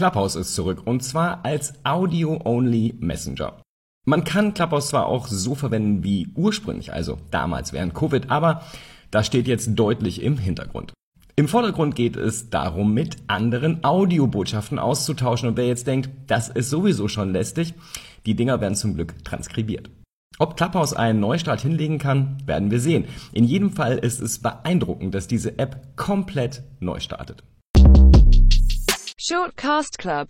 Clubhouse ist zurück und zwar als Audio-Only Messenger. Man kann Clubhouse zwar auch so verwenden wie ursprünglich, also damals während Covid, aber das steht jetzt deutlich im Hintergrund. Im Vordergrund geht es darum, mit anderen Audiobotschaften auszutauschen und wer jetzt denkt, das ist sowieso schon lästig, die Dinger werden zum Glück transkribiert. Ob Clubhouse einen Neustart hinlegen kann, werden wir sehen. In jedem Fall ist es beeindruckend, dass diese App komplett neu startet. Short Cast Club.